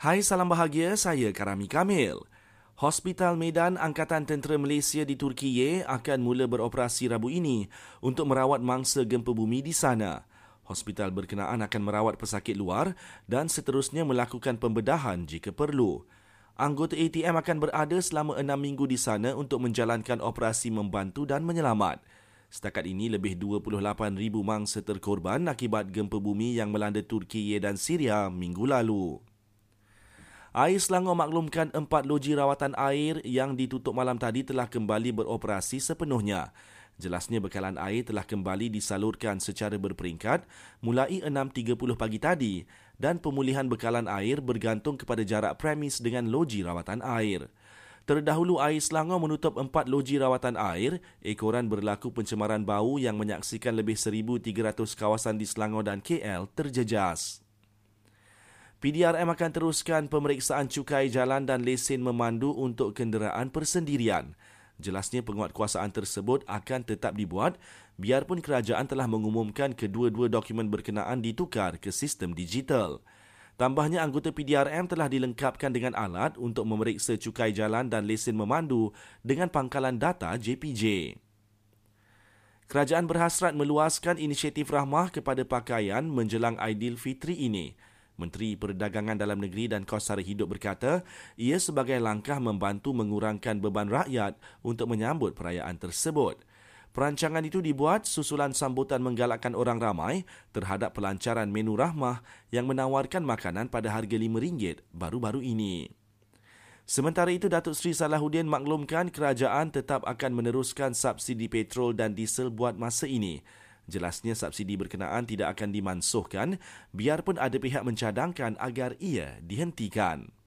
Hai salam bahagia, saya Karami Kamil. Hospital Medan Angkatan Tentera Malaysia di Turki Ye akan mula beroperasi Rabu ini untuk merawat mangsa gempa bumi di sana. Hospital berkenaan akan merawat pesakit luar dan seterusnya melakukan pembedahan jika perlu. Anggota ATM akan berada selama enam minggu di sana untuk menjalankan operasi membantu dan menyelamat. Setakat ini, lebih 28,000 mangsa terkorban akibat gempa bumi yang melanda Turki dan Syria minggu lalu. Air Selangor maklumkan empat loji rawatan air yang ditutup malam tadi telah kembali beroperasi sepenuhnya. Jelasnya bekalan air telah kembali disalurkan secara berperingkat mulai 6.30 pagi tadi dan pemulihan bekalan air bergantung kepada jarak premis dengan loji rawatan air. Terdahulu Air Selangor menutup empat loji rawatan air, ekoran berlaku pencemaran bau yang menyaksikan lebih 1,300 kawasan di Selangor dan KL terjejas. PDRM akan teruskan pemeriksaan cukai jalan dan lesen memandu untuk kenderaan persendirian. Jelasnya penguatkuasaan tersebut akan tetap dibuat biarpun kerajaan telah mengumumkan kedua-dua dokumen berkenaan ditukar ke sistem digital. Tambahnya anggota PDRM telah dilengkapkan dengan alat untuk memeriksa cukai jalan dan lesen memandu dengan pangkalan data JPJ. Kerajaan berhasrat meluaskan inisiatif rahmah kepada pakaian menjelang Aidilfitri ini. Menteri Perdagangan Dalam Negeri dan Kos Sara Hidup berkata, ia sebagai langkah membantu mengurangkan beban rakyat untuk menyambut perayaan tersebut. Perancangan itu dibuat susulan sambutan menggalakkan orang ramai terhadap pelancaran menu rahmah yang menawarkan makanan pada harga RM5 baru-baru ini. Sementara itu, Datuk Seri Salahuddin maklumkan kerajaan tetap akan meneruskan subsidi petrol dan diesel buat masa ini. Jelasnya subsidi berkenaan tidak akan dimansuhkan biarpun ada pihak mencadangkan agar ia dihentikan.